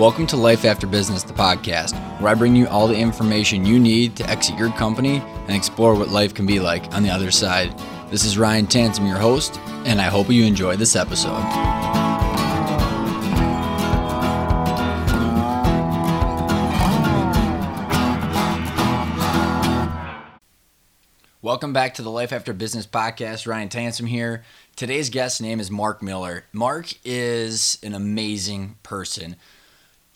Welcome to Life After Business, the podcast, where I bring you all the information you need to exit your company and explore what life can be like on the other side. This is Ryan Tansom, your host, and I hope you enjoy this episode. Welcome back to the Life After Business podcast. Ryan Tansom here. Today's guest name is Mark Miller. Mark is an amazing person.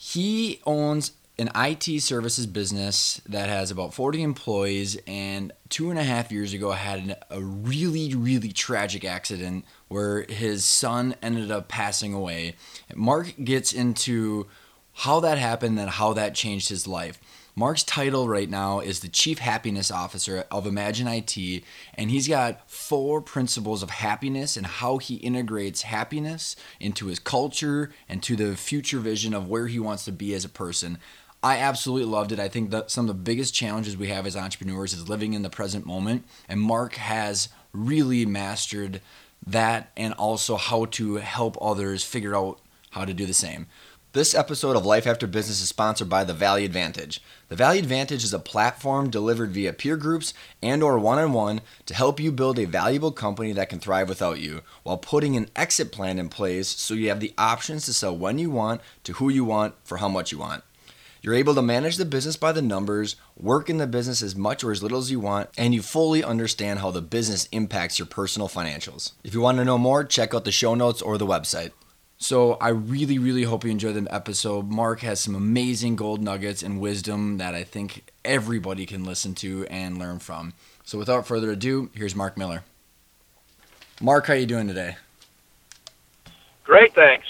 He owns an IT services business that has about 40 employees, and two and a half years ago had a really, really tragic accident where his son ended up passing away. Mark gets into how that happened and how that changed his life. Mark's title right now is the Chief Happiness Officer of Imagine IT, and he's got four principles of happiness and how he integrates happiness into his culture and to the future vision of where he wants to be as a person. I absolutely loved it. I think that some of the biggest challenges we have as entrepreneurs is living in the present moment, and Mark has really mastered that and also how to help others figure out how to do the same. This episode of Life After Business is sponsored by the Value Advantage. The Value Advantage is a platform delivered via peer groups and or one-on-one to help you build a valuable company that can thrive without you while putting an exit plan in place so you have the options to sell when you want, to who you want, for how much you want. You're able to manage the business by the numbers, work in the business as much or as little as you want, and you fully understand how the business impacts your personal financials. If you want to know more, check out the show notes or the website. So I really, really hope you enjoy the episode. Mark has some amazing gold nuggets and wisdom that I think everybody can listen to and learn from. So without further ado, here's Mark Miller. Mark, how you doing today? Great, thanks.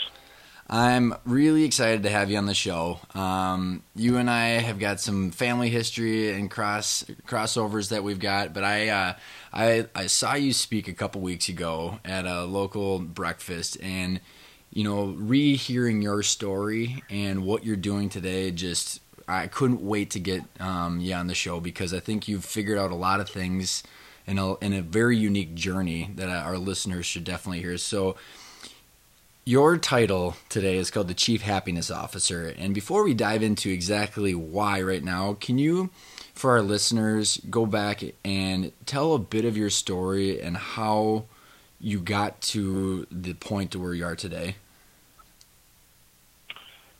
I'm really excited to have you on the show. Um, you and I have got some family history and cross crossovers that we've got, but I uh, I I saw you speak a couple weeks ago at a local breakfast and you know, rehearing your story and what you're doing today, just I couldn't wait to get um, you on the show because I think you've figured out a lot of things in a, in a very unique journey that our listeners should definitely hear. So, your title today is called the Chief Happiness Officer. And before we dive into exactly why right now, can you, for our listeners, go back and tell a bit of your story and how you got to the point to where you are today?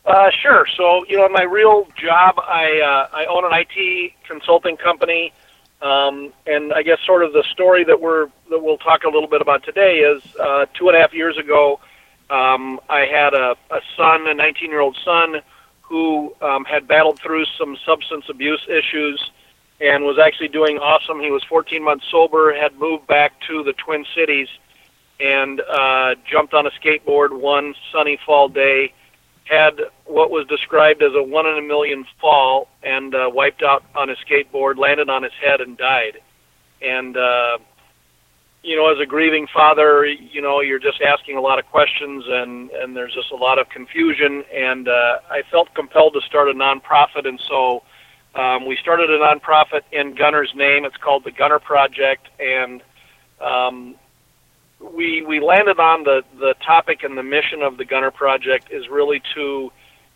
Uh, sure. So, you know, my real job, I uh, I own an IT consulting company, um, and I guess sort of the story that we're that we'll talk a little bit about today is uh, two and a half years ago, um, I had a, a son, a 19 year old son, who um, had battled through some substance abuse issues and was actually doing awesome. He was 14 months sober, had moved back to the Twin Cities, and uh, jumped on a skateboard one sunny fall day had what was described as a one in a million fall and uh, wiped out on his skateboard, landed on his head, and died. And uh, you know, as a grieving father, you know, you're just asking a lot of questions, and and there's just a lot of confusion. And uh, I felt compelled to start a nonprofit, and so um, we started a nonprofit in Gunner's name. It's called the Gunner Project, and um, we we landed on the the topic and the mission of the Gunner Project is really to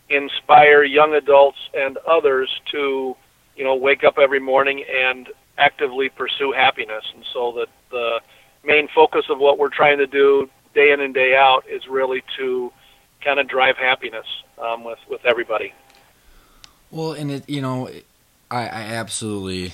inspire young adults and others to you know wake up every morning and actively pursue happiness. And so the the main focus of what we're trying to do day in and day out is really to kind of drive happiness um, with with everybody. Well, and it you know, I, I absolutely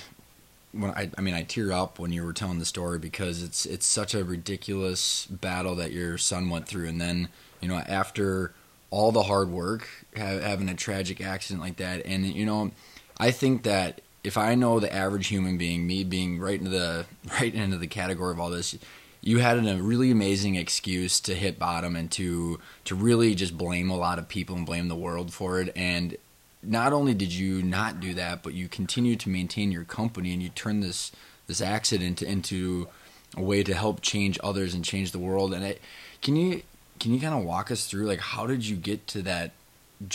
when I, I mean I tear up when you were telling the story because it's it's such a ridiculous battle that your son went through, and then you know after all the hard work, having a tragic accident like that, and you know, I think that if I know the average human being, me being right into the right into the category of all this, you had a really amazing excuse to hit bottom and to to really just blame a lot of people and blame the world for it, and not only did you not do that, but you continue to maintain your company and you turn this this accident into a way to help change others and change the world. And it, can you can you kind of walk us through like how did you get to that?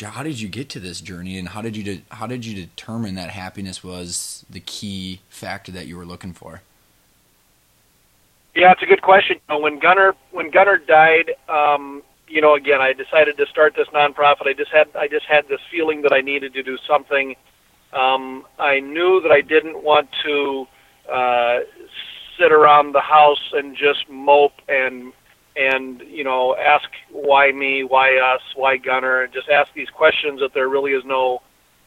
How did you get to this journey, and how did you de- how did you determine that happiness was the key factor that you were looking for? Yeah, it's a good question. When Gunner when Gunner died, um, you know, again, I decided to start this nonprofit. I just had I just had this feeling that I needed to do something. Um, I knew that I didn't want to uh, sit around the house and just mope and and you know ask why me, why us, why Gunner, and just ask these questions that there really is no,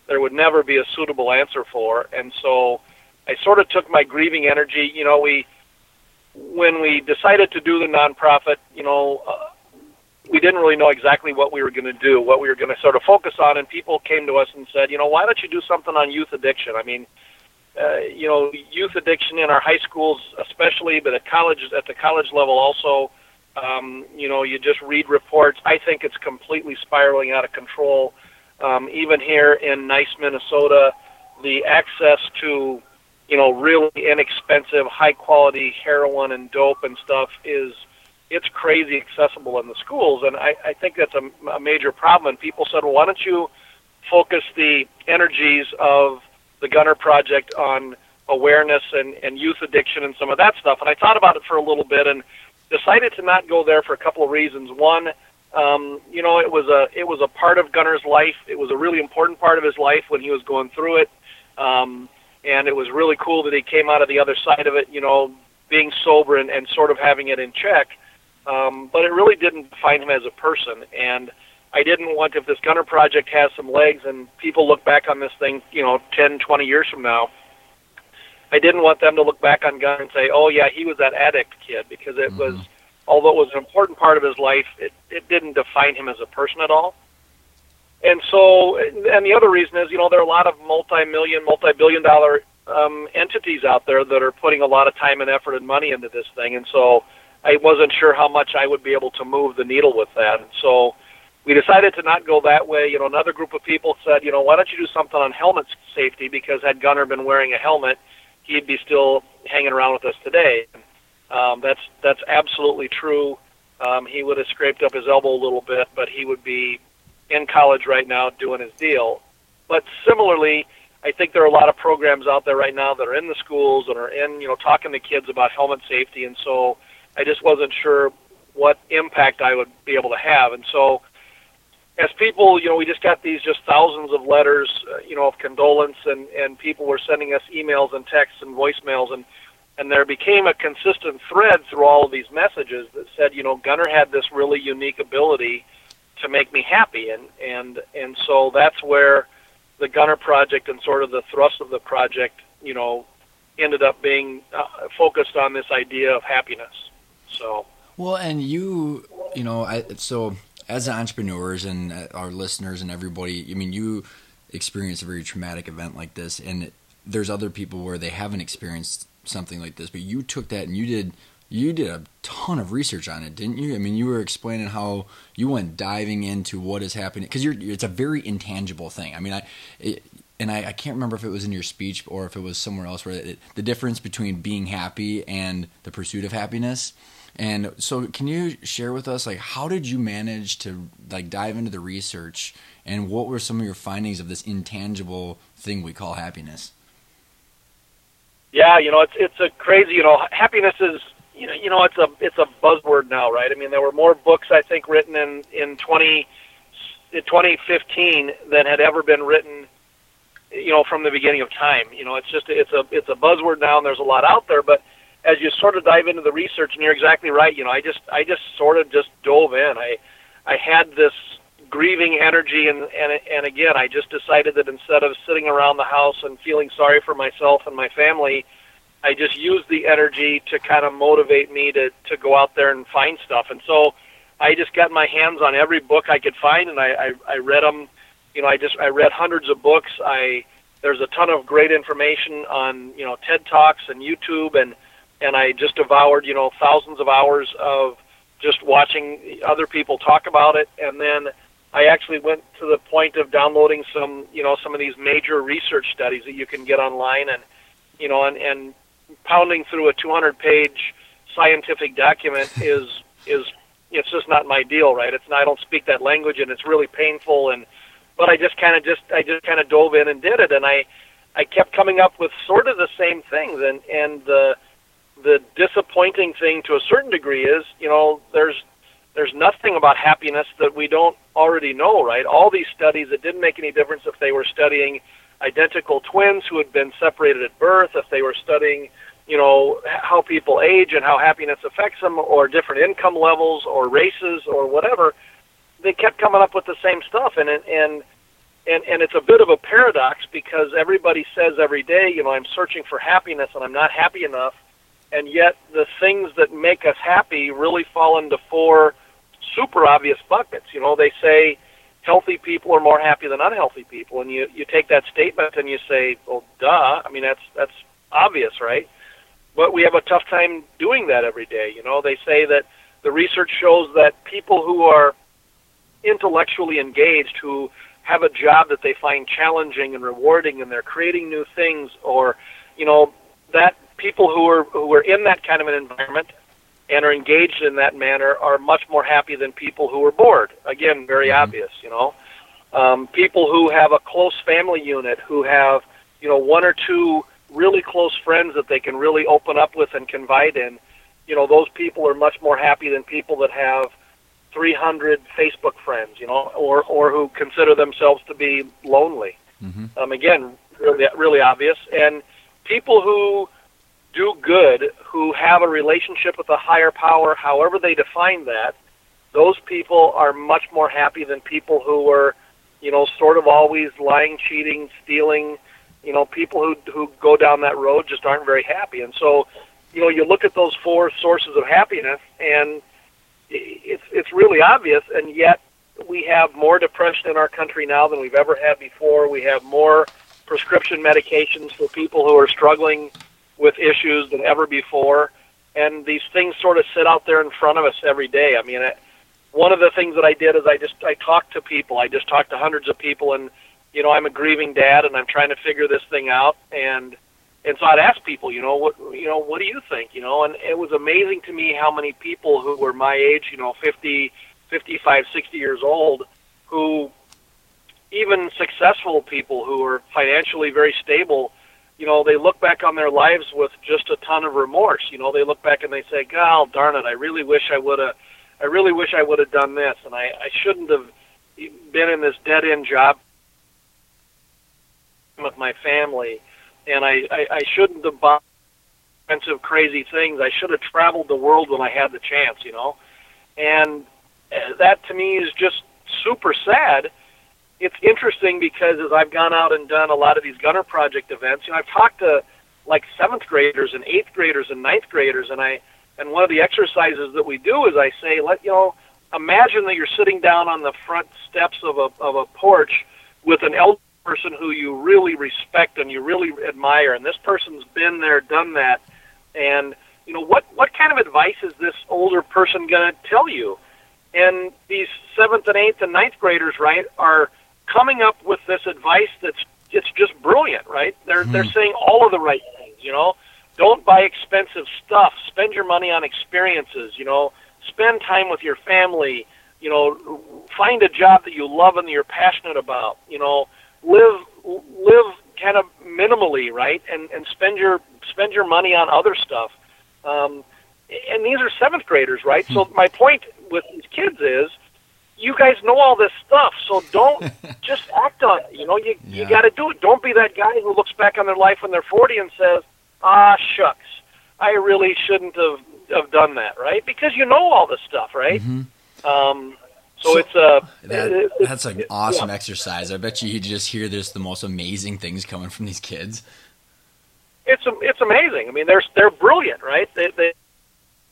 there would never be a suitable answer for. And so I sort of took my grieving energy. You know, we when we decided to do the nonprofit, you know. Uh, we didn't really know exactly what we were going to do, what we were going to sort of focus on, and people came to us and said, you know, why don't you do something on youth addiction? I mean, uh, you know, youth addiction in our high schools, especially, but at colleges, at the college level also. Um, you know, you just read reports. I think it's completely spiraling out of control. Um, even here in nice Minnesota, the access to, you know, really inexpensive, high quality heroin and dope and stuff is it's crazy accessible in the schools, and I, I think that's a, a major problem. And people said, well, why don't you focus the energies of the Gunner Project on awareness and, and youth addiction and some of that stuff? And I thought about it for a little bit and decided to not go there for a couple of reasons. One, um, you know, it was a it was a part of Gunner's life. It was a really important part of his life when he was going through it, um, and it was really cool that he came out of the other side of it. You know, being sober and, and sort of having it in check um, but it really didn't define him as a person. And I didn't want if this Gunner project has some legs and people look back on this thing, you know, 10, 20 years from now. I didn't want them to look back on Gunner and say, "Oh yeah, he was that addict kid," because it mm-hmm. was, although it was an important part of his life, it it didn't define him as a person at all. And so, and the other reason is, you know, there are a lot of multi-million, multi-billion-dollar um, entities out there that are putting a lot of time and effort and money into this thing, and so I wasn't sure how much I would be able to move the needle with that. And so we decided to not go that way. You know, another group of people said, you know, why don't you do something on helmet safety? Because had Gunner been wearing a helmet, he'd be still hanging around with us today. Um, that's that's absolutely true. Um, he would have scraped up his elbow a little bit, but he would be in college right now doing his deal. But similarly, I think there are a lot of programs out there right now that are in the schools and are in, you know, talking to kids about helmet safety. And so I just wasn't sure what impact I would be able to have. And so, as people, you know, we just got these just thousands of letters, uh, you know, of condolence, and and people were sending us emails and texts and voicemails, and and there became a consistent thread through all of these messages that said, you know, Gunner had this really unique ability to make me happy, and and and so that's where the Gunner project and sort of the thrust of the project, you know, ended up being uh, focused on this idea of happiness. So well, and you, you know, I, so as entrepreneurs and uh, our listeners and everybody, I mean, you experience a very traumatic event like this, and there's other people where they haven't experienced something like this, but you took that and you did you did a ton of research on it, didn't you? I mean, you were explaining how you went diving into what is happening because it's a very intangible thing. I mean, I it, and I, I, can't remember if it was in your speech or if it was somewhere else where it, the difference between being happy and the pursuit of happiness and so, can you share with us, like, how did you manage to like dive into the research, and what were some of your findings of this intangible thing we call happiness? Yeah, you know, it's it's a crazy. You know, happiness is you know you know it's a it's a buzzword now, right? I mean, there were more books I think written in in twenty in 2015 than had ever been written you know from the beginning of time you know it's just it's a it's a buzzword now and there's a lot out there but as you sort of dive into the research, and you're exactly right. You know, I just I just sort of just dove in. I I had this grieving energy, and and and again, I just decided that instead of sitting around the house and feeling sorry for myself and my family, I just used the energy to kind of motivate me to to go out there and find stuff. And so I just got my hands on every book I could find, and I I, I read them. You know, I just I read hundreds of books. I there's a ton of great information on you know TED Talks and YouTube and and I just devoured, you know, thousands of hours of just watching other people talk about it, and then I actually went to the point of downloading some, you know, some of these major research studies that you can get online, and you know, and and pounding through a 200-page scientific document is is it's just not my deal, right? It's not, I don't speak that language, and it's really painful, and but I just kind of just I just kind of dove in and did it, and I I kept coming up with sort of the same things, and and the the disappointing thing to a certain degree is, you know, there's there's nothing about happiness that we don't already know, right? All these studies, it didn't make any difference if they were studying identical twins who had been separated at birth, if they were studying, you know, how people age and how happiness affects them, or different income levels, or races, or whatever. They kept coming up with the same stuff, and and and and it's a bit of a paradox because everybody says every day, you know, I'm searching for happiness and I'm not happy enough, and yet the things that make us happy really fall into four super obvious buckets. You know, they say healthy people are more happy than unhealthy people, and you you take that statement and you say, well, duh. I mean, that's that's obvious, right? But we have a tough time doing that every day. You know, they say that the research shows that people who are intellectually engaged, who have a job that they find challenging and rewarding, and they're creating new things, or you know, that people who are who are in that kind of an environment and are engaged in that manner are much more happy than people who are bored. Again, very mm-hmm. obvious, you know. Um, people who have a close family unit, who have, you know, one or two really close friends that they can really open up with and confide in, you know, those people are much more happy than people that have 300 Facebook friends, you know, or or who consider themselves to be lonely. Mm-hmm. Um, again, really, really obvious. And people who do good, who have a relationship with a higher power, however they define that, those people are much more happy than people who are, you know, sort of always lying, cheating, stealing. You know, people who who go down that road just aren't very happy. And so, you know, you look at those four sources of happiness, and it's it's really obvious. And yet, we have more depression in our country now than we've ever had before. We have more prescription medications for people who are struggling with issues than ever before. And these things sort of sit out there in front of us every day. I mean, it, one of the things that I did is I just I talked to people. I just talked to hundreds of people, and you know I'm a grieving dad, and I'm trying to figure this thing out. And and so I'd ask people, you know, what you know, what do you think? You know, and it was amazing to me how many people who were my age, you know, 50, 55, 60 years old, who even successful people who are financially very stable you know, they look back on their lives with just a ton of remorse. You know, they look back and they say, "God darn it, I really wish I would have, I really wish I would have done this, and I, I shouldn't have been in this dead end job with my family, and I, I, I shouldn't have bought expensive, crazy things. I should have traveled the world when I had the chance." You know, and uh, that to me is just super sad it's interesting because as I've gone out and done a lot of these Gunner Project events, you know, I've talked to like seventh graders and eighth graders and ninth graders, and I and one of the exercises that we do is I say, let you know, imagine that you're sitting down on the front steps of a of a porch with an elder person who you really respect and you really admire, and this person's been there, done that, and you know what what kind of advice is this older person going to tell you? And these seventh and eighth and ninth graders, right, are coming up with this advice that's it's just brilliant, right? They're mm they're saying all of the right things, you know. Don't buy expensive stuff. Spend your money on experiences, you know. Spend time with your family, you know. Find a job that you love and that you're passionate about, you know. Live live kind of minimally, right? And and spend your spend your money on other stuff. Um, and these are seventh graders, right? So hmm. my point with these kids is you guys know all this stuff, so don't just act on it. You know, you yeah. you got to do it. Don't be that guy who looks back on their life when they're 40 and says, "Ah, shucks, I really shouldn't have have done that." Right? Because you know all this stuff, right? Mm-hmm. Um, so, so, it's a that, it, that's an awesome yeah. exercise. I bet you you just hear this the most amazing things coming from these kids. It's it's amazing. I mean, they're they're brilliant, right? They they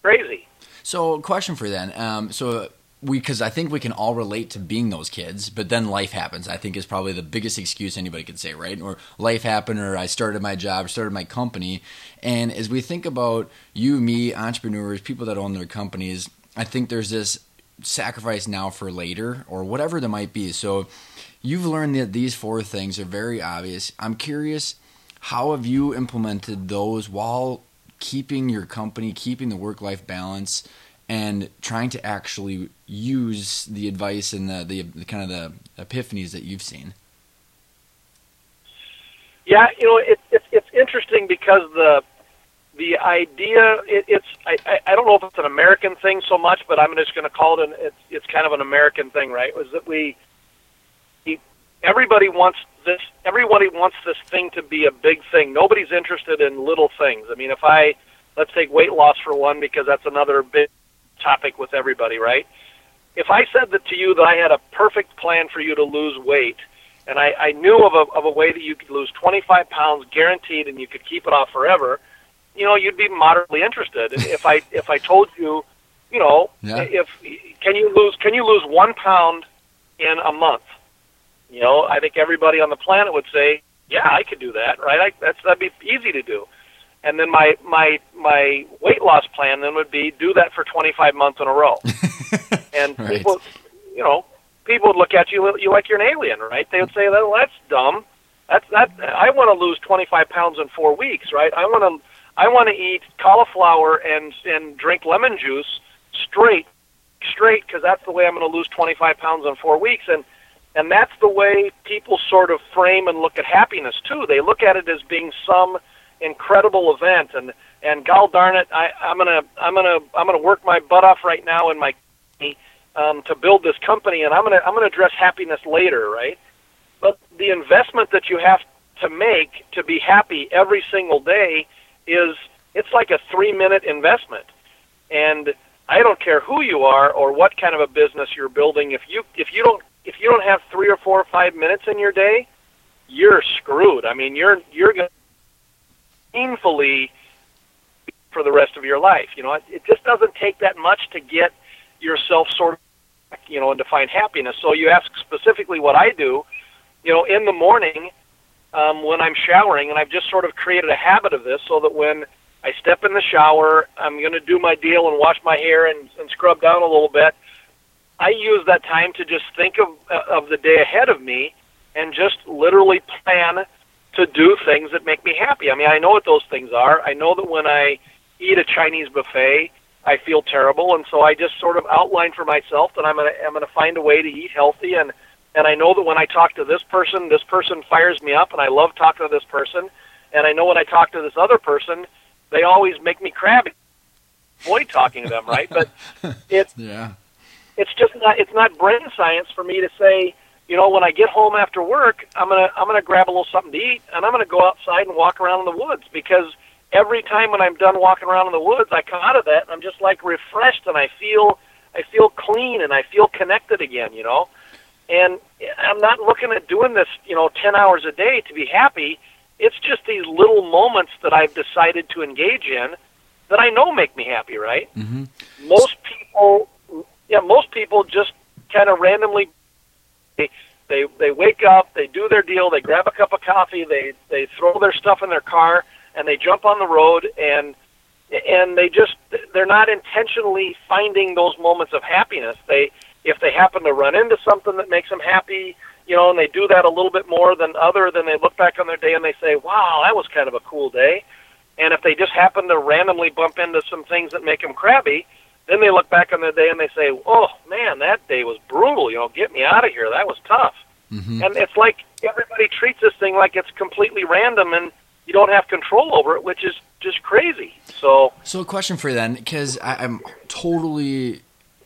crazy. So, question for you then. Um, so we because I think we can all relate to being those kids, but then life happens. I think is probably the biggest excuse anybody could say, right? Or life happened, or I started my job, started my company, and as we think about you, me, entrepreneurs, people that own their companies, I think there's this sacrifice now for later, or whatever that might be. So you've learned that these four things are very obvious. I'm curious, how have you implemented those while keeping your company, keeping the work-life balance? and trying to actually use the advice and the, the, the kind of the epiphanies that you've seen. Yeah, you know, it, it, it's interesting because the the idea it, it's I, I don't know if it's an American thing so much, but I'm just going to call it an it's it's kind of an American thing, right? Was that we everybody wants this everybody wants this thing to be a big thing. Nobody's interested in little things. I mean, if I let's take weight loss for one because that's another big topic with everybody, right? If I said that to you that I had a perfect plan for you to lose weight, and I, I knew of a of a way that you could lose 25 pounds guaranteed, and you could keep it off forever, you know, you'd be moderately interested. if I if I told you, you know, yeah. if can you lose can you lose one pound in a month? You know, I think everybody on the planet would say, yeah, I could do that, right? I, that's that'd be easy to do. And then my my my weight loss plan then would be do that for 25 months in a row. and right. people, you know, people would look at you you like you're an alien, right? They would say, well, that's dumb. That's that. I want to lose 25 pounds in four weeks, right? I want to I want to eat cauliflower and and drink lemon juice straight straight because that's the way I'm going to lose 25 pounds in four weeks. And and that's the way people sort of frame and look at happiness too. They look at it as being some incredible event and and gall darn it, I, I'm gonna I'm gonna I'm gonna work my butt off right now in my um, to build this company, and I'm gonna I'm gonna address happiness later, right? But the investment that you have to make to be happy every single day is it's like a three minute investment, and I don't care who you are or what kind of a business you're building. If you if you don't if you don't have three or four or five minutes in your day, you're screwed. I mean, you're you're going painfully for the rest of your life. You know, it, it just doesn't take that much to get yourself sort of, you know, and to find happiness. So you ask specifically what I do. You know, in the morning um, when I'm showering, and I've just sort of created a habit of this, so that when I step in the shower, I'm going to do my deal and wash my hair and, and scrub down a little bit I use that time to just think of uh, of the day ahead of me and just literally plan to do things that make me happy. I mean, I know what those things are. I know that when I eat a Chinese buffet, I feel terrible, and so I just sort of outline for myself that I'm gonna I'm gonna find a way to eat healthy, and and I know that when I talk to this person, this person fires me up, and I love talking to this person, and I know when I talk to this other person, they always make me crabby. Avoid talking to them, right? But it's yeah it's just not it's not brain science for me to say you know when i get home after work i'm going to i'm going to grab a little something to eat and i'm going to go outside and walk around in the woods because every time when i'm done walking around in the woods i come out of that and i'm just like refreshed and i feel i feel clean and i feel connected again you know? And i'm not looking at doing this you know 10 hours a day to be happy. It's just these little moments that i've decided to engage in that i know make me happy right? Mm-hmm. most people yeah, most people just kind of randomly they, they they wake up, they do their deal, they grab a cup of coffee, they they throw their stuff in their car, and they jump on the road and and they just they're not intentionally finding those moments of happiness. They if they happen to run into something that makes them happy, you know, and they do that a little bit more than other, then they look back on their day and they say, "Wow, that was kind of a cool day." And if they just happen to randomly bump into some things that make them crabby, then they look back on their day and they say, "Oh man, that day was brutal. You know, get me out of here. That was tough." Mm-hmm. And it's like everybody treats this thing like it's completely random and you don't have control over it, which is just crazy. So, so a question for you then, because I'm totally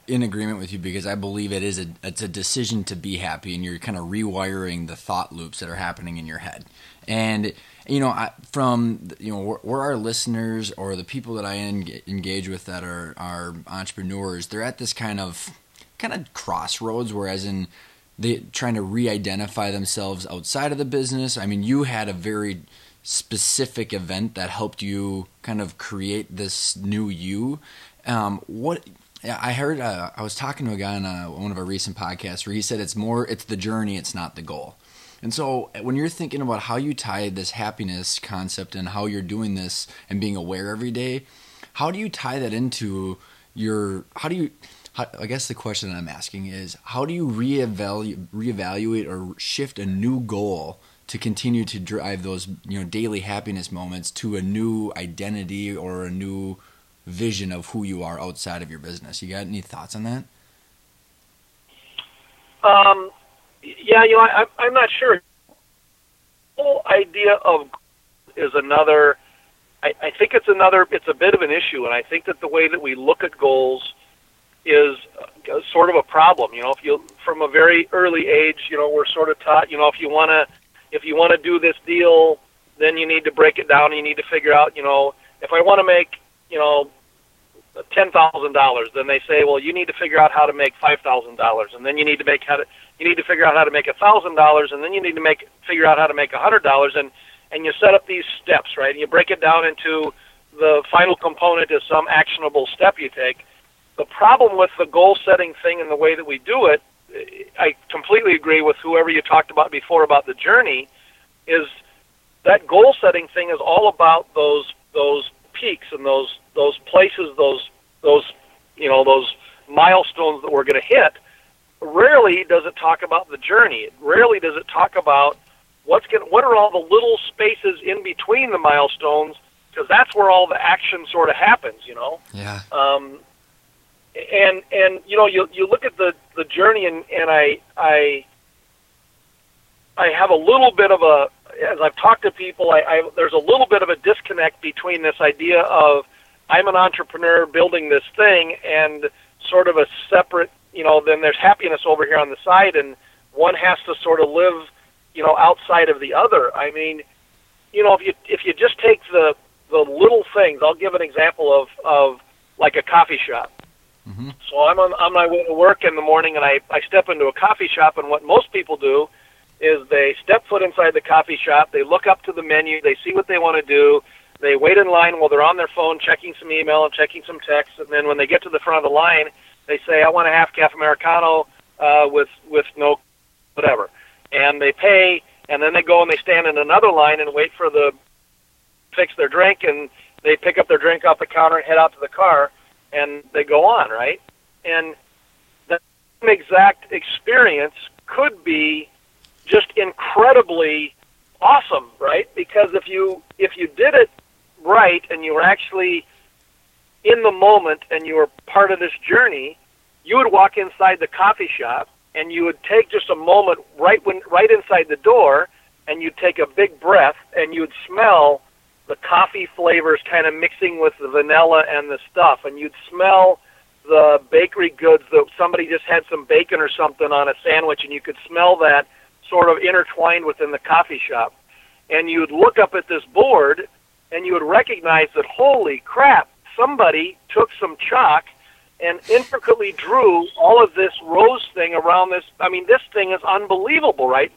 in agreement with you because I believe it is a it's a decision to be happy, and you're kind of rewiring the thought loops that are happening in your head. And you know, I, from you know where our listeners or the people that I engage with that are are entrepreneurs, they're at this kind of kind of crossroads. Whereas in they trying to re-identify themselves outside of the business. I mean, you had a very specific event that helped you kind of create this new you. Um, what I heard, uh, I was talking to a guy on a, one of our recent podcasts where he said it's more, it's the journey, it's not the goal. And so when you're thinking about how you tie this happiness concept and how you're doing this and being aware every day, how do you tie that into your how do you I guess the question I'm asking is how do you reevaluate reevaluate or shift a new goal to continue to drive those you know daily happiness moments to a new identity or a new vision of who you are outside of your business. You got any thoughts on that? Um, yeah, you know, I, I'm not sure. The whole idea of is another I, I think it's another, it's a bit of an issue, and I think that the way that we look at goals is uh, sort of a problem. You know, if you from a very early age, you know, we're sort of taught, you know, if you want to, if you want to do this deal, then you need to break it down. and You need to figure out, you know, if I want to make, you know, ten thousand dollars, then they say, well, you need to figure out how to make five thousand dollars, and then you need to make how to, you need to figure out how to make a thousand dollars, and then you need to make figure out how to make a hundred dollars, and and you set up these steps, right? And you break it down into the final component is some actionable step you take. The problem with the goal setting thing and the way that we do it, I completely agree with whoever you talked about before about the journey, is that goal setting thing is all about those those peaks and those those places, those those you know those milestones that we're going to hit. Rarely does it talk about the journey. Rarely does it talk about what's going what are all the little spaces in between the milestones because that's where all the action sort of happens. You know. Yeah. Um, and and you know you you look at the the journey and and I I I have a little bit of a as I've talked to people I, I there's a little bit of a disconnect between this idea of I'm an entrepreneur building this thing and sort of a separate you know then there's happiness over here on the side and one has to sort of live you know outside of the other. I mean you know if you if you just take the the little things I'll give an example of of like a coffee shop Mm-hmm. so I'm on, on my way to work in the morning, and I, I step into a coffee shop, and what most people do is they step foot inside the coffee shop, they look up to the menu, they see what they want to do, they wait in line while they're on their phone checking some email and checking some text, and then when they get to the front of the line, they say, "I want a half caff americano uh, with with no whatever," and they pay, and then they go and they stand in another line and wait for the fix their drink, and they pick up their drink off the counter and head out to the car and they go on, right? And same exact experience could be just incredibly awesome, right? Because if you if you did it right and you were actually in the moment and you were part of this journey, you would walk inside the coffee shop and you would take just a moment right when right inside the door and you'd take a big breath and you'd smell the coffee flavors kind of mixing with the vanilla and the stuff, and you'd smell the bakery goods that somebody just had some bacon or something on a sandwich, and you could smell that sort of intertwined within the coffee shop. And you would look up at this board, and you would recognize that holy crap, somebody took some chalk and intricately drew all of this rose thing around this. I mean, this thing is unbelievable, right?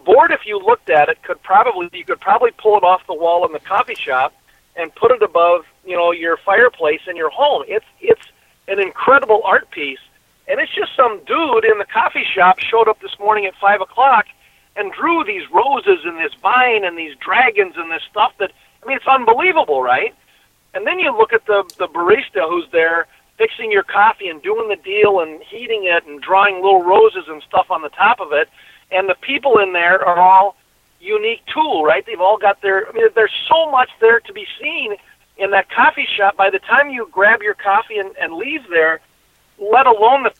Board, if you looked at it, could probably you could probably pull it off the wall in the coffee shop and put it above you know your fireplace in your home. It's it's an incredible art piece, and it's just some dude in the coffee shop showed up this morning at five o'clock and drew these roses and this vine and these dragons and this stuff that I mean it's unbelievable, right? And then you look at the the barista who's there fixing your coffee and doing the deal and heating it and drawing little roses and stuff on the top of it and the people in there are all unique too, right? They've all got their. I mean, there's so much there to be seen in that coffee shop. By the time you grab your coffee and, and leave there, let alone the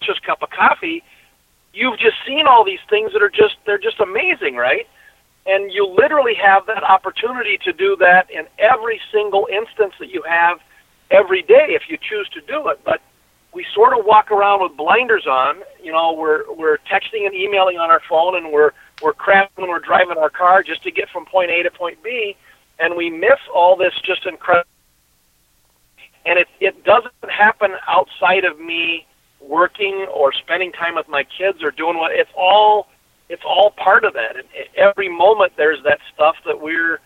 just cup of coffee, you've just seen all these things that are just they're just amazing, right? And you literally have that opportunity to do that in every single instance that you have every day if you choose to do it. But we sort of walk around with blinders on. You know, we're we're texting and emailing on our phone, and we're we're crashing when we're driving our car just to get from point A to point B, and we miss all this just incredible. And it it doesn't happen outside of me working or spending time with my kids or doing what it's all it's all part of that. And every moment there's that stuff that we're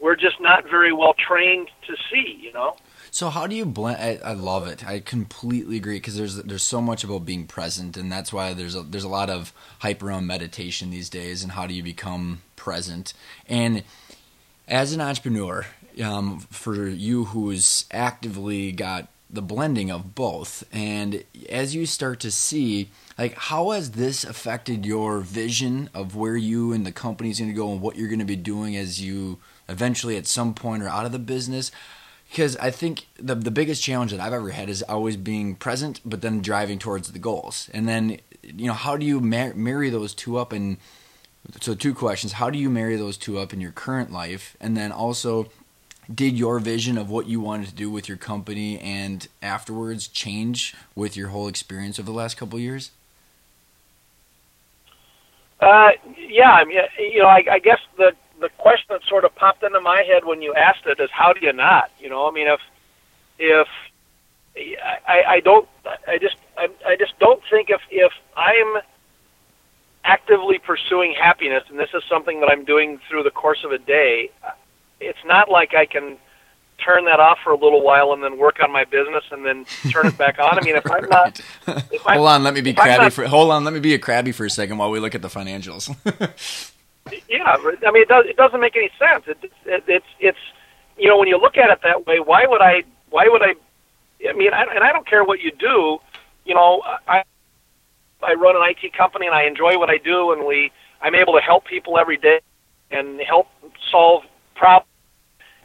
we're just not very well trained to see. You know. So how do you blend? I, I love it. I completely agree because there's there's so much about being present, and that's why there's a, there's a lot of hype around meditation these days, and how do you become present? And as an entrepreneur, um, for you who's actively got the blending of both, and as you start to see, like how has this affected your vision of where you and the company's going to go and what you're going to be doing as you eventually at some point are out of the business? Because I think the the biggest challenge that I've ever had is always being present, but then driving towards the goals. And then, you know, how do you mar- marry those two up? And so, two questions: How do you marry those two up in your current life? And then also, did your vision of what you wanted to do with your company and afterwards change with your whole experience over the last couple years? Uh, yeah, I mean, you know, I, I guess the the question that sort of popped into my head when you asked it is, how do you not? You know, I mean, if if I, I don't, I just, I, I just don't think if if I'm actively pursuing happiness, and this is something that I'm doing through the course of a day, it's not like I can turn that off for a little while and then work on my business and then turn it back on. I mean, if I'm not, if I'm, hold on, let me be crabby not, for hold on, let me be a crabby for a second while we look at the financials. yeah, I mean, it does. It doesn't make any sense. It, it, it's it's you know when you look at it that way, why would I? Why would I? I mean, I, and I don't care what you do. You know, I I run an IT company and I enjoy what I do, and we I'm able to help people every day and help solve problems.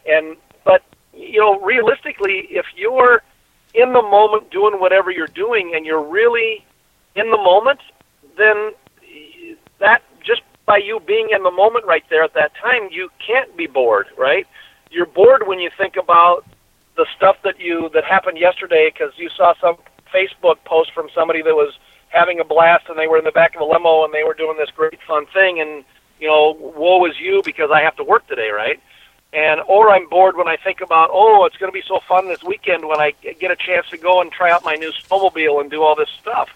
And but you know, realistically, if you're in the moment doing whatever you're doing and you're really in the moment, then that by you being in the moment right there at that time, you can't be bored, right? You're bored when you think about the stuff that you that happened yesterday because you saw some Facebook post from somebody that was having a blast and they were in the back of a limo and they were doing this great fun thing and you know woe is you because I have to work today, right? And or I'm bored when I think about oh it's going to be so fun this weekend when I get a chance to go and try out my new snowmobile and do all this stuff.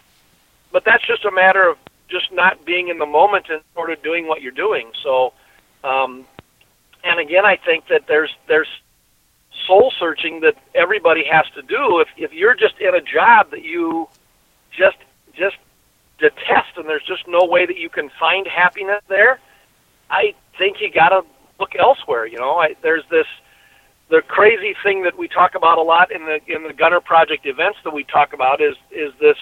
But that's just a matter of just not being in the moment and sort of doing what you're doing. So, um, and again, I think that there's there's soul searching that everybody has to do. If if you're just in a job that you just just detest and there's just no way that you can find happiness there, I think you got to look elsewhere. You know, I, there's this the crazy thing that we talk about a lot in the in the Gunner Project events that we talk about is is this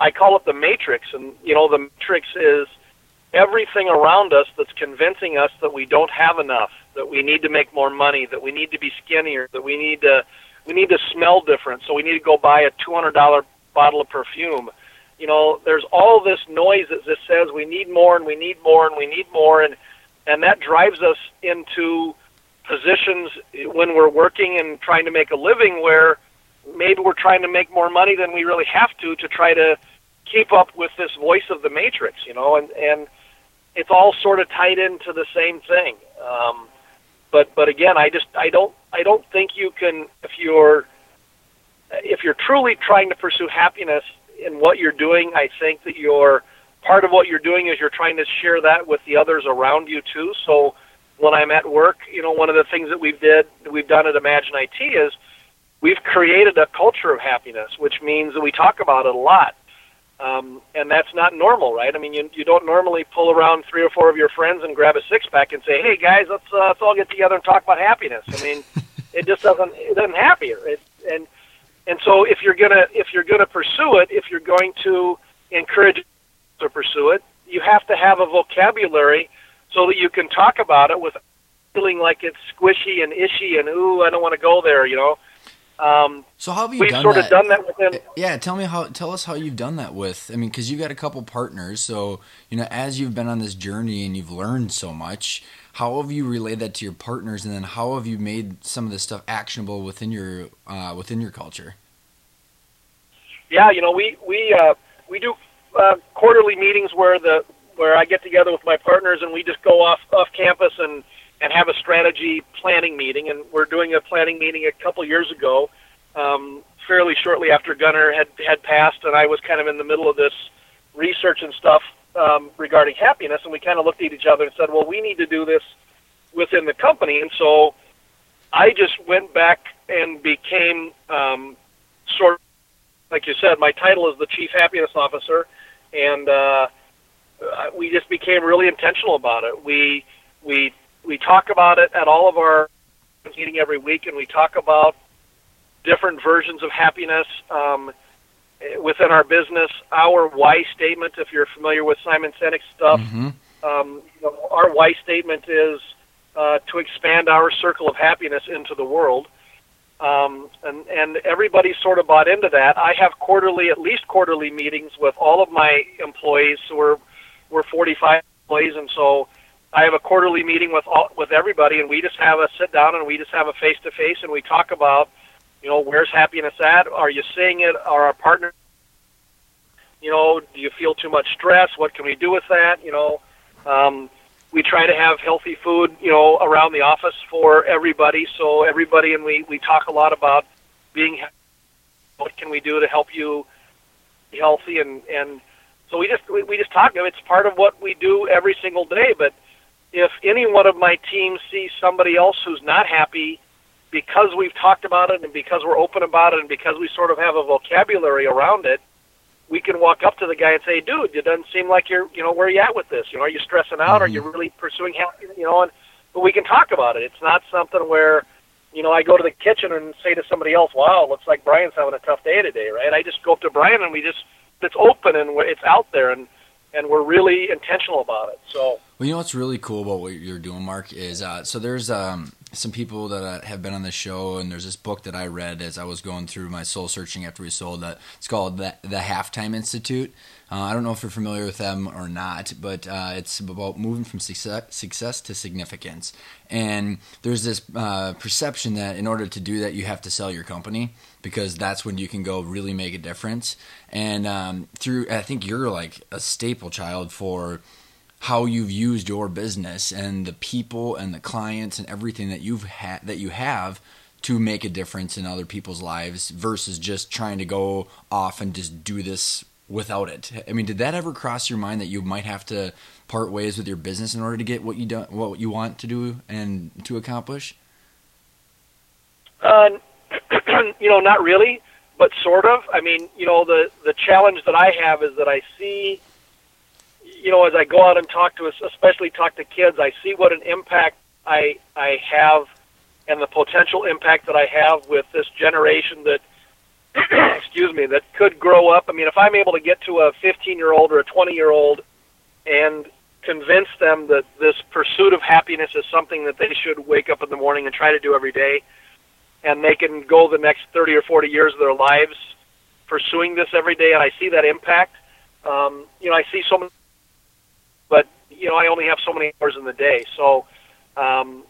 I call it the matrix, and you know the matrix is everything around us that's convincing us that we don't have enough, that we need to make more money, that we need to be skinnier, that we need to we need to smell different, so we need to go buy a two hundred dollar bottle of perfume. You know, there's all this noise that just says we need more and we need more and we need more, and and that drives us into positions when we're working and trying to make a living where maybe we're trying to make more money than we really have to to try to keep up with this voice of the matrix, you know, and and it's all sort of tied into the same thing. Um, but but again, I just I don't I don't think you can if you're if you're truly trying to pursue happiness in what you're doing, I think that you're part of what you're doing is you're trying to share that with the others around you too. So when I'm at work, you know, one of the things that we've did we've done at Imagine IT is we've created a culture of happiness, which means that we talk about it a lot. Um, and that's not normal, right? I mean, you, you don't normally pull around three or four of your friends and grab a six pack and say, "Hey guys, let's uh, let's all get together and talk about happiness." I mean, it just doesn't it doesn't happen. It, and and so if you're gonna if you're gonna pursue it, if you're going to encourage to pursue it, you have to have a vocabulary so that you can talk about it without feeling like it's squishy and ishy and ooh, I don't want to go there, you know. Um, so how have you we've done sort that? of done that within. Yeah, tell me how. Tell us how you've done that with. I mean, because you've got a couple partners. So you know, as you've been on this journey and you've learned so much, how have you relayed that to your partners, and then how have you made some of this stuff actionable within your uh, within your culture? Yeah, you know, we we uh, we do uh, quarterly meetings where the where I get together with my partners and we just go off off campus and and have a strategy planning meeting. And we're doing a planning meeting a couple years ago, um, fairly shortly after Gunner had had passed, and I was kind of in the middle of this research and stuff um, regarding happiness. And we kind of looked at each other and said, "Well, we need to do this within the company." And so I just went back and became um, sort of, like you said, my title is the chief happiness officer, and uh, we just became really intentional about it. We we we talk about it at all of our meeting every week, and we talk about different versions of happiness um, within our business. Our why statement, if you're familiar with Simon Sinek's stuff, mm-hmm. um, you know, our why statement is uh, to expand our circle of happiness into the world. Um, and and everybody sort of bought into that. I have quarterly, at least quarterly meetings with all of my employees. So we're we're 45 employees, and so I have a quarterly meeting with all, with everybody, and we just have a sit down and we just have a face to face, and we talk about, you know, where's happiness at? Are you seeing it? Are our partners? You know, do you feel too much stress? What can we do with that? You know, um, we try to have healthy food, you know, around the office for everybody. So everybody, and we we talk a lot about being. What can we do to help you be healthy? And and so we just we, we just talk. It's part of what we do every single day. But if any one of my teams sees somebody else who's not happy because we've talked about it and because we're open about it and because we sort of have a vocabulary around it, we can walk up to the guy and say, "Dude, it doesn't seem like you're, you know, where are you at with this? You know, are you stressing out? Mm-hmm. Are you really pursuing happiness? You know?" And but we can talk about it. It's not something where, you know, I go to the kitchen and say to somebody else, "Wow, looks like Brian's having a tough day today," right? I just go up to Brian and we just it's open and it's out there and and we're really intentional about it. So. Well, you know what's really cool about what you're doing, Marc, is uh, so there's um, some people that uh, have been on the show, and there's this book that I read as I was going through my soul searching after we sold that. It's called the, the Halftime Institute. Uh, I don't know if you're familiar with them or not, but uh, it's about moving from success, success to significance. And there's this uh, perception that in order to do that, you have to sell your company because that's when you can go really make a difference. And um, through, I think you're like a staple child for how you've used your business and the people and the clients and everything that you've had that you have to make a difference in other people's lives versus just trying to go off and just do this without it. I mean, did that ever cross your mind that you might have to part ways with your business in order to get what you do, what you want to do and to accomplish? Uh, you know, not really, but sort of. I mean, you know, the the challenge that I have is that I see, you know, as I go out and talk to especially talk to kids, I see what an impact I I have, and the potential impact that I have with this generation that, excuse me, that could grow up. I mean, if I'm able to get to a 15 year old or a 20 year old, and convince them that this pursuit of happiness is something that they should wake up in the morning and try to do every day and they can go the next 30 or 40 years of their lives pursuing this every day, and I see that impact. Um, you know, I see so many, but you know, I only have so many hours in the day. So, um,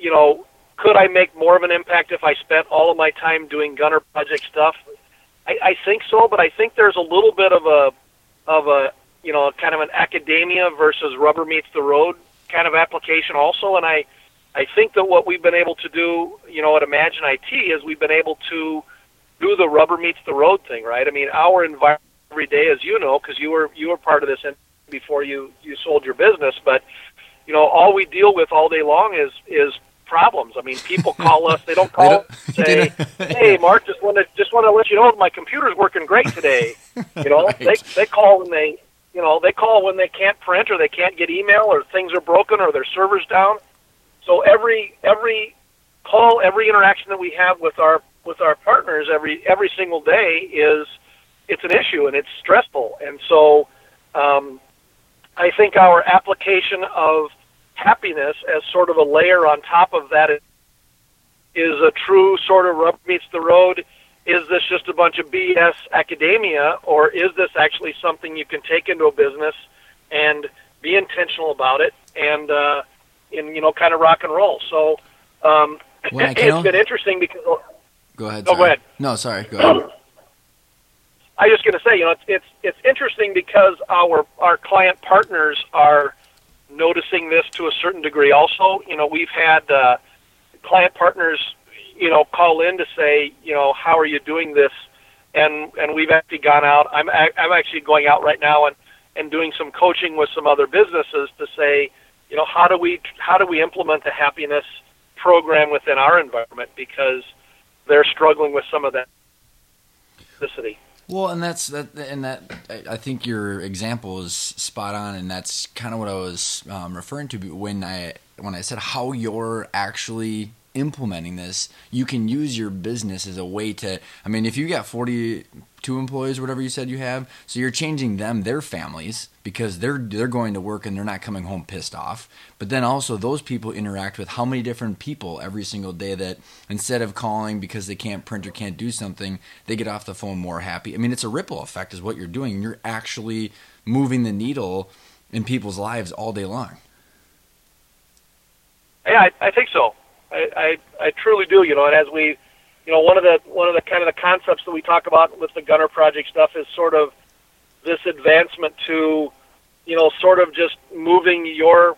you know, could I make more of an impact if I spent all of my time doing gunner project stuff? I, I think so, but I think there's a little bit of a of a you know kind of an academia versus rubber meets the road kind of application also, and I I think that what we've been able to do, you know, at Imagine IT is we've been able to do the rubber meets the road thing, right? I mean, our environment every day, as you know, because you were you were part of this before you you sold your business, but you know, all we deal with all day long is is problems. I mean, people call us; they don't call they don't, say, "Hey, Marc, just want to just want to let you know my computer's working great today." You know, right. they they call when they you know they call when they can't print or they can't get email or things are broken or their server's down so every every call, every interaction that we have with our with our partners every every single day is it's an issue and it's stressful. And so um, I think our application of happiness as sort of a layer on top of that is a true sort of rub meets the road. Is this just a bunch of BS academia, or is this actually something you can take into a business and be intentional about it and uh, in you know kind of rock and roll. So um, well, it's been interesting because. Go ahead. Oh, go ahead. No, sorry. Go ahead. I was just going to say, you know, it's, it's it's interesting because our our client partners are noticing this to a certain degree. Also, you know, we've had uh, client partners, you know, call in to say, you know, how are you doing this? And and we've actually gone out. I'm I'm actually going out right now and and doing some coaching with some other businesses to say, you know, how do we how do we implement the happiness program within our environment because they're struggling with some of that toxicity. Well, and that's that, and that I think your example is spot on, and that's kind of what I was um, referring to when I when I said how you're actually implementing this. You can use your business as a way to. I mean, if you got forty two employees, or whatever you said you have. So you're changing them, their families, because they're they're going to work and they're not coming home pissed off. But then also those people interact with how many different people every single day that instead of calling because they can't print or can't do something, they get off the phone more happy. I mean, it's a ripple effect, is what you're doing. You're actually moving the needle in people's lives all day long. Yeah, I, I think so. I, I I truly do. You know, and as we, you know, one of the one of the kind of the concepts that we talk about with the Gunner Project stuff is sort of this advancement to, you know, sort of just moving your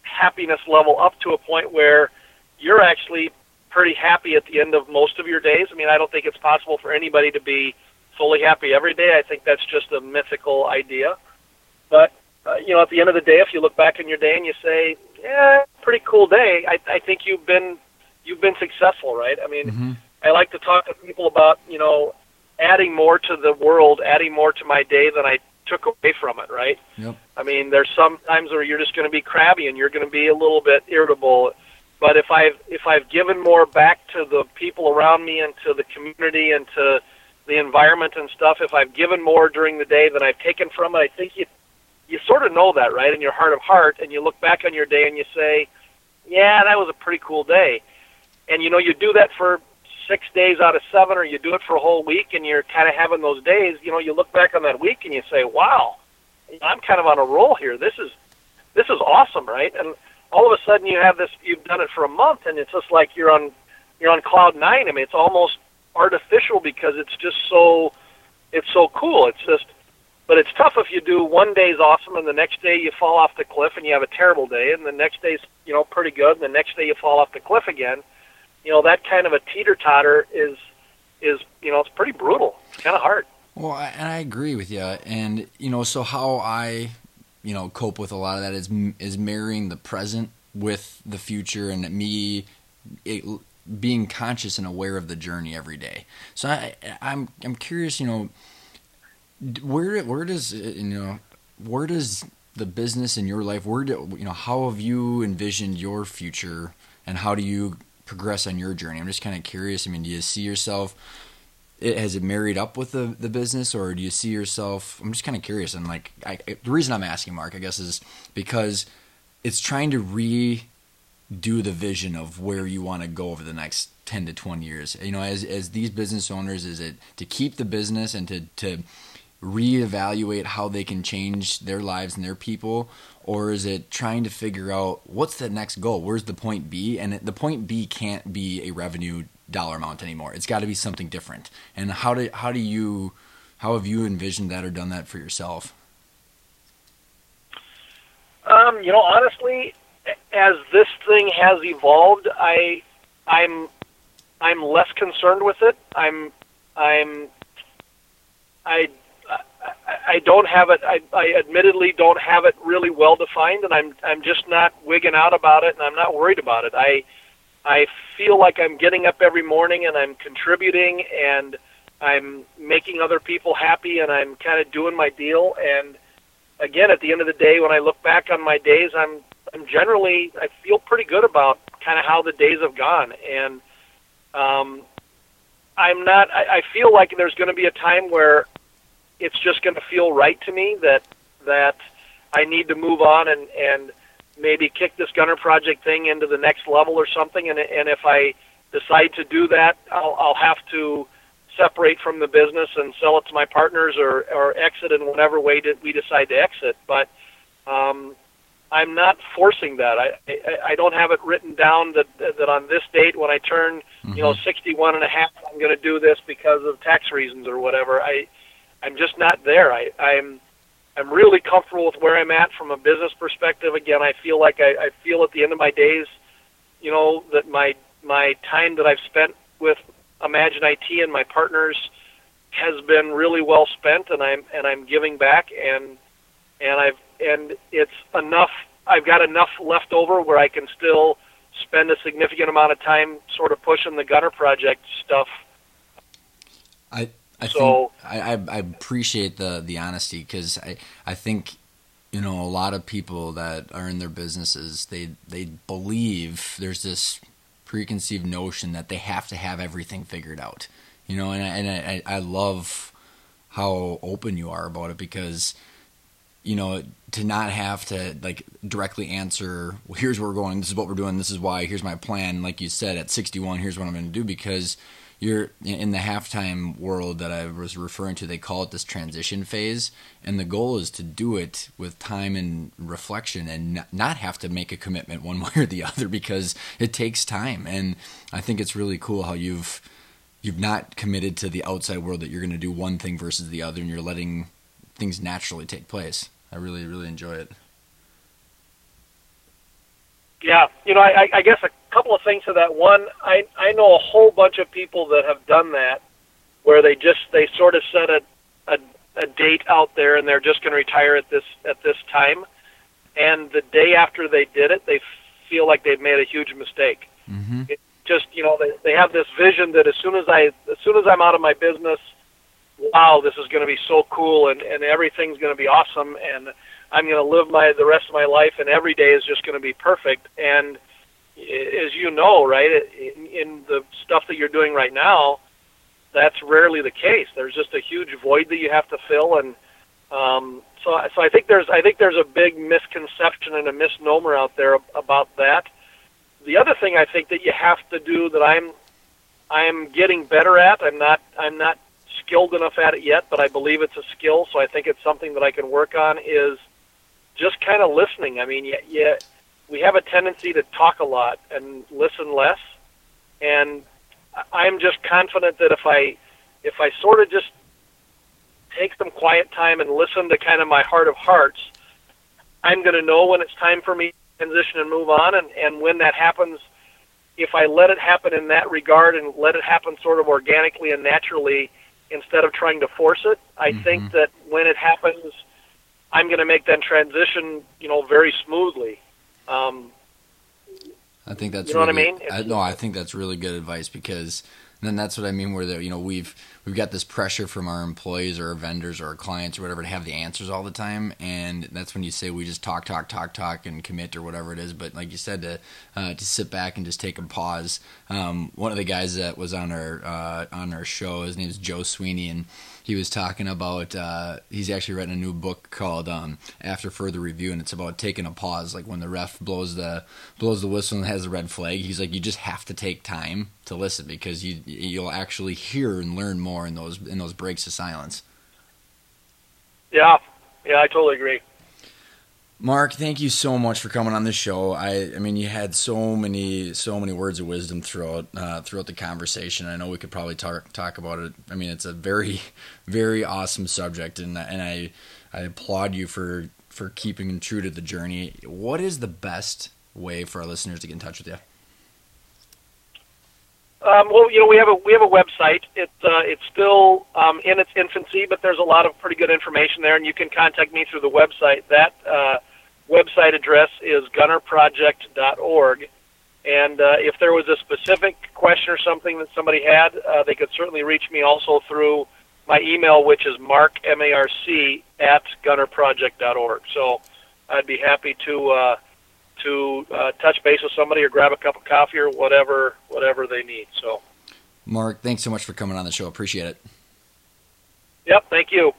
happiness level up to a point where you're actually pretty happy at the end of most of your days. I mean, I don't think it's possible for anybody to be fully happy every day. I think that's just a mythical idea. But uh, you know, at the end of the day, if you look back in your day and you say, "Yeah, pretty cool day," I, I think you've been you've been successful, right? I mean, mm-hmm. I like to talk to people about you know adding more to the world, adding more to my day than I took away from it, right? Yep. I mean, there's some times where you're just going to be crabby and you're going to be a little bit irritable. But if I've if I've given more back to the people around me and to the community and to the environment and stuff, if I've given more during the day than I've taken from it, I think you you sort of know that, right, in your heart of heart, and you look back on your day and you say, "Yeah, that was a pretty cool day." And you know, you do that for six days out of seven, or you do it for a whole week, and you're kind of having those days. You know, you look back on that week and you say, "Wow, I'm kind of on a roll here. This is this is awesome, right?" And all of a sudden, you have this. You've done it for a month, and it's just like you're on you're on cloud nine. I mean, it's almost artificial because it's just so it's so cool. It's just but it's tough if you do one day's awesome and the next day you fall off the cliff and you have a terrible day, and the next day's you know pretty good, and the next day you fall off the cliff again you know that kind of a teeter totter is is you know it's pretty brutal. Kind of hard. Well, I, and I agree with you. And you know, so how I you know cope with a lot of that is is marrying the present with the future and me it, being conscious and aware of the journey every day. So I, I'm I'm curious, you know, where where does uh, you know where does the business in your life where do you know how have you envisioned your future and how do you progress on your journey? I'm just kind of curious. I mean, do you see yourself? It, has it married up with the, the business, or do you see yourself? I'm just kind of curious. And like, I, the reason I'm asking Marc, I guess, is because it's trying to redo the vision of where you want to go over the next 10 to 20 years. You know, as as these business owners, is it to keep the business and to to reevaluate how they can change their lives and their people or is it trying to figure out what's the next goal? Where's the point b? And the point b can't be a revenue dollar amount anymore. It's got to be something different. And how do how do you how have you envisioned that or done that for yourself? Um, you know honestly as this thing has evolved i i'm i'm less concerned with it. I'm i'm i I don't have it. I, I admittedly don't have it really well defined, and I'm I'm just not wigging out about it, and I'm not worried about it. I I feel like I'm getting up every morning and I'm contributing and I'm making other people happy and I'm kind of doing my deal. And again, at the end of the day, when I look back on my days, I'm I'm generally I feel pretty good about kind of how the days have gone. And um, I'm not. I, I feel like there's going to be a time where it's just going to feel right to me that that I need to move on and and maybe kick this gunner project thing into the next level or something. And and if I decide to do that, I'll I'll have to separate from the business and sell it to my partners or or exit in whatever way that we decide to exit. But um, I'm not forcing that. I, I I don't have it written down that that on this date when I turn mm-hmm. you know 61 and a half I'm going to do this because of tax reasons or whatever. I I'm just not there. I, I'm I'm really comfortable with where I'm at from a business perspective. Again, I feel like I, I feel at the end of my days, you know, that my my time that I've spent with Imagine IT and my partners has been really well spent, and I'm and I'm giving back, and and I've and it's enough. I've got enough left over where I can still spend a significant amount of time sort of pushing the Gunner project stuff. I I so, think I, I, appreciate the the honesty because I I think you know a lot of people that are in their businesses they they believe there's this preconceived notion that they have to have everything figured out you know and I, and I, I love how open you are about it because you know to not have to like directly answer well here's where we're going this is what we're doing this is why here's my plan like you said at 61 here's what i'm going to do because you're in the halftime world that I was referring to. They call it this transition phase, and the goal is to do it with time and reflection, and not have to make a commitment one way or the other because it takes time. And I think it's really cool how you've you've not committed to the outside world that you're going to do one thing versus the other, and you're letting things naturally take place. I really really enjoy it. Yeah, you know, I, I guess couple of things to that. One, I I know a whole bunch of people that have done that, where they just they sort of set a a, a date out there and they're just going to retire at this at this time, and the day after they did it, they feel like they've made a huge mistake. Mm-hmm. It just you know they they have this vision that as soon as I as soon as I'm out of my business, wow, this is going to be so cool and and everything's going to be awesome and I'm going to live my the rest of my life, and every day is just going to be perfect. And as you know, right, in, in the stuff that you're doing right now, that's rarely the case. There's just a huge void that you have to fill, and um, so so I think there's I think there's a big misconception and a misnomer out there about that. The other thing I think that you have to do that I'm I'm getting better at. I'm not I'm not skilled enough at it yet, but I believe it's a skill. So I think it's something that I can work on. Is just kind of listening. I mean, yeah, yeah, we have a tendency to talk a lot and listen less, and I'm just confident that if I if I sort of just take some quiet time and listen to kind of my heart of hearts, I'm going to know when it's time for me to transition and move on, and and when that happens. If I let it happen in that regard and let it happen sort of organically and naturally, instead of trying to force it, I mm-hmm. think that when it happens I'm going to make that transition, you know, very smoothly. Um, I think that's you know really, what I mean. I, no, I think that's really good advice because then that's what I mean. Where the, you know we've we've got this pressure from our employees or our vendors or our clients or whatever to have the answers all the time, and that's when you say we just talk, talk, talk, talk, and commit or whatever it is. But like you said, to uh, to sit back and just take a pause. Um, one of the guys that was on our uh, on our show, his name is Joe Sweeney, and he was talking about uh, he's actually written a new book called um, After Further Review, and it's about taking a pause. Like when the ref blows the blows the whistle and has a red flag, he's like, you just have to take time to listen because you you'll actually hear and learn more in those in those breaks of silence. Yeah, yeah, I totally agree. Marc, thank you so much for coming on the show. I, I mean, you had so many, so many words of wisdom throughout uh, throughout the conversation. I know we could probably talk talk about it. I mean, it's a very, very awesome subject, and and I I applaud you for for keeping true to the journey. What is the best way for our listeners to get in touch with you? Um, well, you know, we have a we have a website. It's uh, it's still um, in its infancy, but there's a lot of pretty good information there, and you can contact me through the website. That uh, website address is gunnerproject.org. And uh, if there was a specific question or something that somebody had, uh, they could certainly reach me also through my email, which is marc, M-A-R-C, at gunnerproject.org. So I'd be happy to uh, to uh, touch base with somebody or grab a cup of coffee or whatever whatever they need. So, Marc, thanks so much for coming on the show. Appreciate it. Yep, thank you.